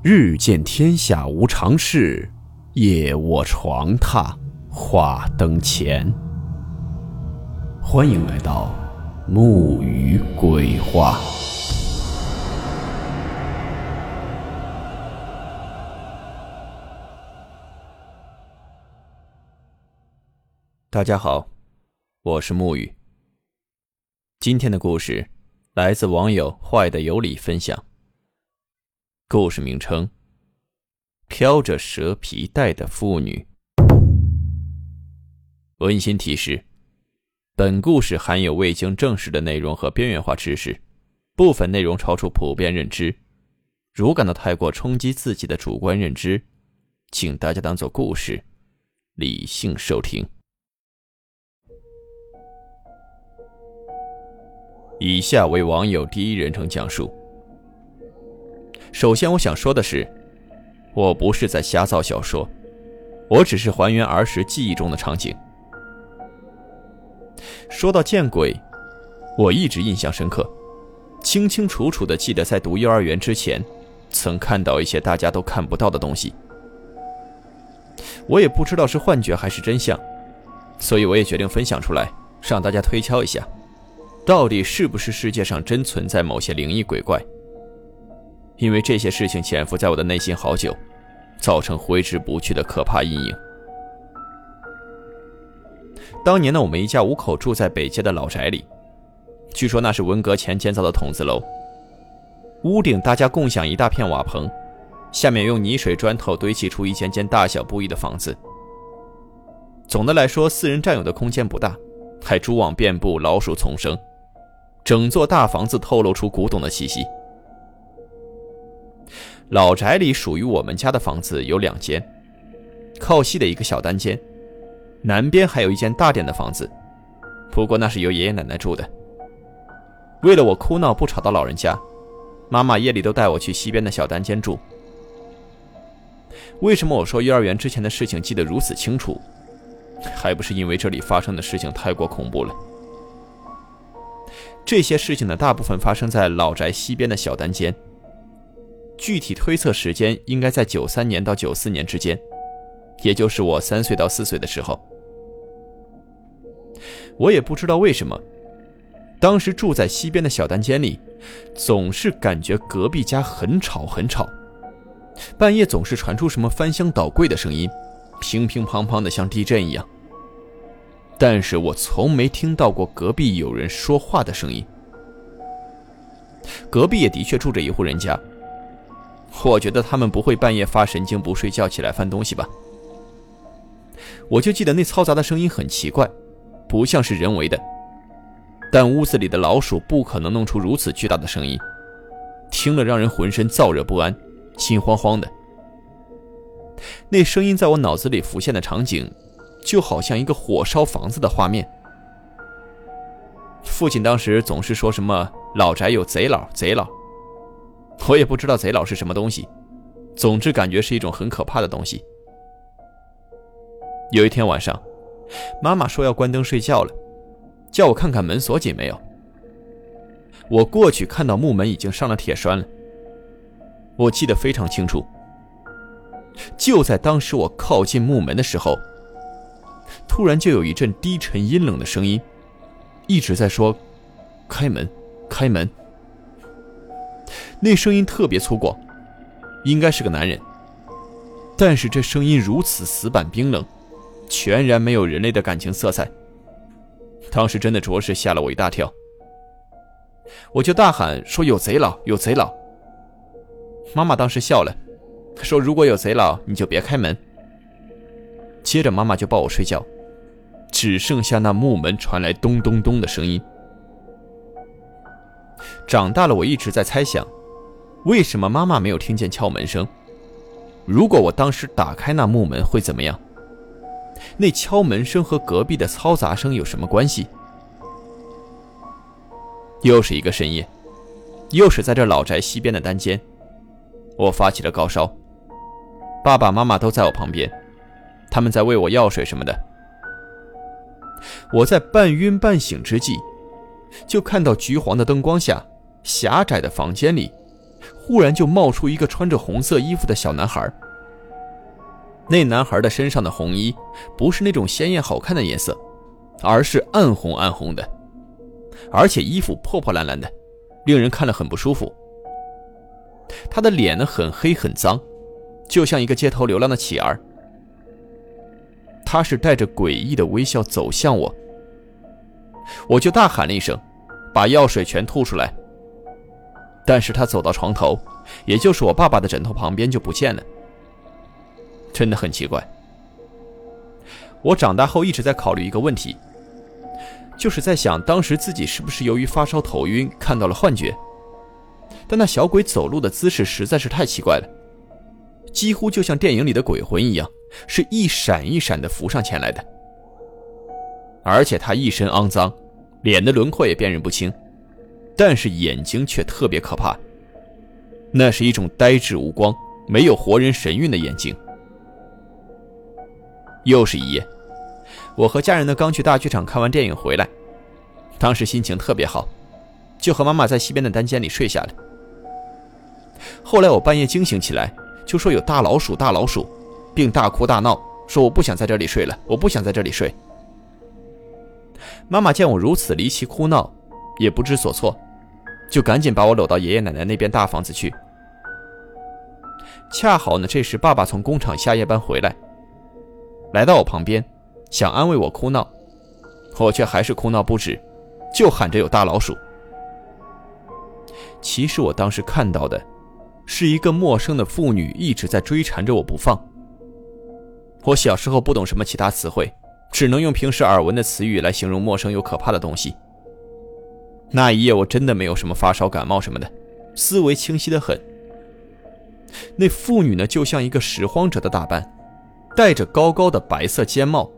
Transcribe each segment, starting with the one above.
日见天下无常事，夜卧床榻话灯前。欢迎来到木鱼鬼话。大家好，我是木鱼。今天的故事来自网友坏的有理分享。故事名称：飘着蛇皮袋的妇女。温馨提示：本故事含有未经证实的内容和边缘化知识，部分内容超出普遍认知。如感到太过冲击自己的主观认知，请大家当做故事，理性收听。以下为网友第一人称讲述。首先，我想说的是，我不是在瞎造小说，我只是还原儿时记忆中的场景。说到见鬼，我一直印象深刻，清清楚楚的记得在读幼儿园之前，曾看到一些大家都看不到的东西。我也不知道是幻觉还是真相，所以我也决定分享出来，让大家推敲一下，到底是不是世界上真存在某些灵异鬼怪。因为这些事情潜伏在我的内心好久，造成挥之不去的可怕阴影。当年呢，我们一家五口住在北街的老宅里，据说那是文革前建造的筒子楼，屋顶大家共享一大片瓦棚，下面用泥水砖头堆砌出一间间大小不一的房子。总的来说，四人占有的空间不大，还蛛网遍布，老鼠丛生，整座大房子透露出古董的气息。老宅里属于我们家的房子有两间，靠西的一个小单间，南边还有一间大点的房子，不过那是由爷爷奶奶住的。为了我哭闹不吵到老人家，妈妈夜里都带我去西边的小单间住。为什么我说幼儿园之前的事情记得如此清楚？还不是因为这里发生的事情太过恐怖了。这些事情呢，大部分发生在老宅西边的小单间。具体推测时间应该在九三年到九四年之间，也就是我三岁到四岁的时候。我也不知道为什么，当时住在西边的小单间里，总是感觉隔壁家很吵很吵，半夜总是传出什么翻箱倒柜的声音，乒乒乓乓的像地震一样。但是我从没听到过隔壁有人说话的声音。隔壁也的确住着一户人家。我觉得他们不会半夜发神经不睡觉起来翻东西吧？我就记得那嘈杂的声音很奇怪，不像是人为的。但屋子里的老鼠不可能弄出如此巨大的声音，听了让人浑身燥热不安，心慌慌的。那声音在我脑子里浮现的场景，就好像一个火烧房子的画面。父亲当时总是说什么“老宅有贼佬，贼佬”。我也不知道贼佬是什么东西，总之感觉是一种很可怕的东西。有一天晚上，妈妈说要关灯睡觉了，叫我看看门锁紧没有。我过去看到木门已经上了铁栓了。我记得非常清楚，就在当时我靠近木门的时候，突然就有一阵低沉阴冷的声音，一直在说：“开门，开门。”那声音特别粗犷，应该是个男人。但是这声音如此死板冰冷，全然没有人类的感情色彩。当时真的着实吓了我一大跳。我就大喊说：“有贼佬，有贼佬！”妈妈当时笑了，说：“如果有贼佬，你就别开门。”接着妈妈就抱我睡觉，只剩下那木门传来咚咚咚的声音。长大了，我一直在猜想，为什么妈妈没有听见敲门声？如果我当时打开那木门会怎么样？那敲门声和隔壁的嘈杂声有什么关系？又是一个深夜，又是在这老宅西边的单间，我发起了高烧。爸爸妈妈都在我旁边，他们在喂我药水什么的。我在半晕半醒之际。就看到橘黄的灯光下，狭窄的房间里，忽然就冒出一个穿着红色衣服的小男孩。那男孩的身上的红衣不是那种鲜艳好看的颜色，而是暗红暗红的，而且衣服破破烂烂的，令人看了很不舒服。他的脸呢很黑很脏，就像一个街头流浪的乞儿。他是带着诡异的微笑走向我，我就大喊了一声，把药水全吐出来。但是他走到床头，也就是我爸爸的枕头旁边就不见了。真的很奇怪。我长大后一直在考虑一个问题，就是在想当时自己是不是由于发烧头晕看到了幻觉。但那小鬼走路的姿势实在是太奇怪了，几乎就像电影里的鬼魂一样，是一闪一闪的浮上前来的。而且他一身肮脏，脸的轮廓也辨认不清，但是眼睛却特别可怕。那是一种呆滞无光、没有活人神韵的眼睛。又是一夜，我和家人呢刚去大剧场看完电影回来，当时心情特别好，就和妈妈在西边的单间里睡下了。后来我半夜惊醒起来，就说有大老鼠，大老鼠，并大哭大闹，说我不想在这里睡了，我不想在这里睡。妈妈见我如此离奇哭闹，也不知所措，就赶紧把我搂到爷爷奶奶那边大房子去。恰好呢，这时爸爸从工厂下夜班回来。来到我旁边，想安慰我哭闹，我却还是哭闹不止，就喊着有大老鼠。其实我当时看到的，是一个陌生的妇女一直在追缠着我不放。我小时候不懂什么其他词汇，只能用平时耳闻的词语来形容陌生又可怕的东西。那一夜我真的没有什么发烧感冒什么的，思维清晰的很。那妇女呢，就像一个拾荒者的打扮。戴着高高的白色尖帽，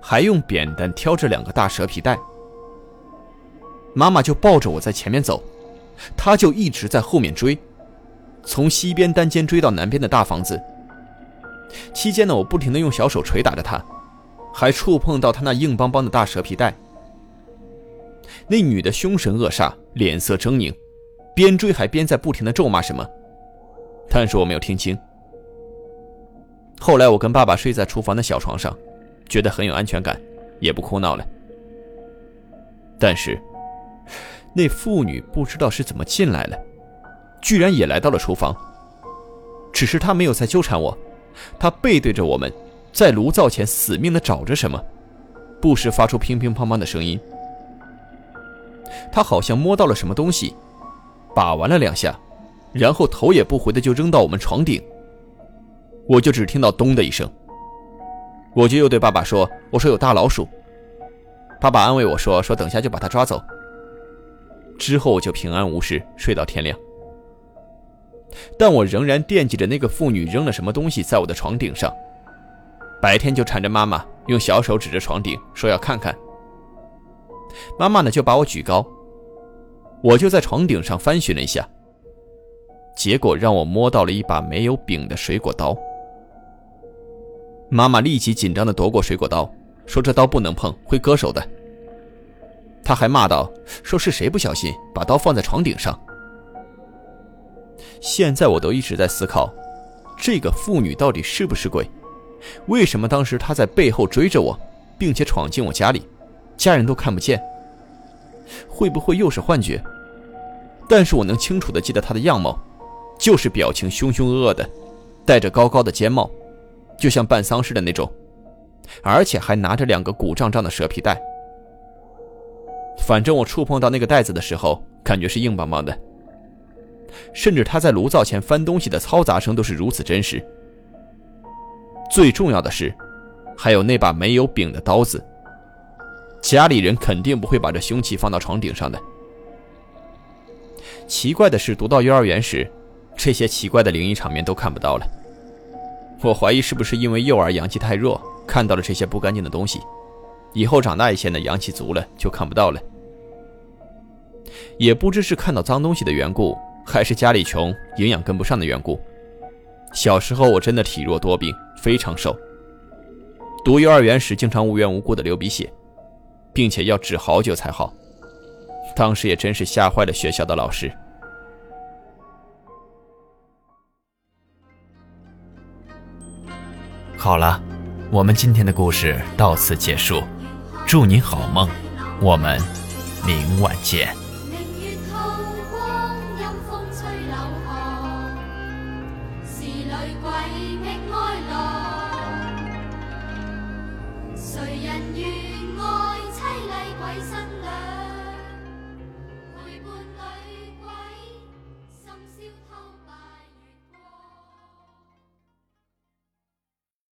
还用扁担挑着两个大蛇皮袋。妈妈就抱着我在前面走，她就一直在后面追，从西边单间追到南边的大房子。期间呢，我不停的用小手捶打着她，还触碰到她那硬邦邦的大蛇皮袋。那女的凶神恶煞，脸色狰狞，边追还边在不停的咒骂什么，但是我没有听清。后来我跟爸爸睡在厨房的小床上，觉得很有安全感，也不哭闹了。但是，那妇女不知道是怎么进来了，居然也来到了厨房。只是她没有再纠缠我，她背对着我们，在炉灶前死命的找着什么，不时发出乒乒乓乓的声音。他好像摸到了什么东西，把玩了两下，然后头也不回的就扔到我们床顶。我就只听到“咚”的一声，我就又对爸爸说：“我说有大老鼠。”爸爸安慰我说：“说等下就把它抓走。”之后我就平安无事睡到天亮。但我仍然惦记着那个妇女扔了什么东西在我的床顶上，白天就缠着妈妈用小手指着床顶说要看看。妈妈呢就把我举高，我就在床顶上翻寻了一下，结果让我摸到了一把没有柄的水果刀。妈妈立即紧张地夺过水果刀，说：“这刀不能碰，会割手的。”她还骂道：“说是谁不小心把刀放在床顶上？”现在我都一直在思考，这个妇女到底是不是鬼？为什么当时她在背后追着我，并且闯进我家里，家人都看不见？会不会又是幻觉？但是我能清楚地记得他的样貌，就是表情凶凶恶恶的，戴着高高的尖帽。就像办丧事的那种，而且还拿着两个鼓胀胀的蛇皮袋。反正我触碰到那个袋子的时候，感觉是硬邦邦的。甚至他在炉灶前翻东西的嘈杂声都是如此真实。最重要的是，还有那把没有柄的刀子。家里人肯定不会把这凶器放到床顶上的。奇怪的是，读到幼儿园时，这些奇怪的灵异场面都看不到了。我怀疑是不是因为幼儿阳气太弱，看到了这些不干净的东西，以后长大一些呢，阳气足了就看不到了。也不知是看到脏东西的缘故，还是家里穷，营养跟不上的缘故。小时候我真的体弱多病，非常瘦。读幼儿园时经常无缘无故的流鼻血，并且要止好久才好。当时也真是吓坏了学校的老师。好了，我们今天的故事到此结束，祝您好梦，我们明晚见。谁人愿爱？ ใจ新娘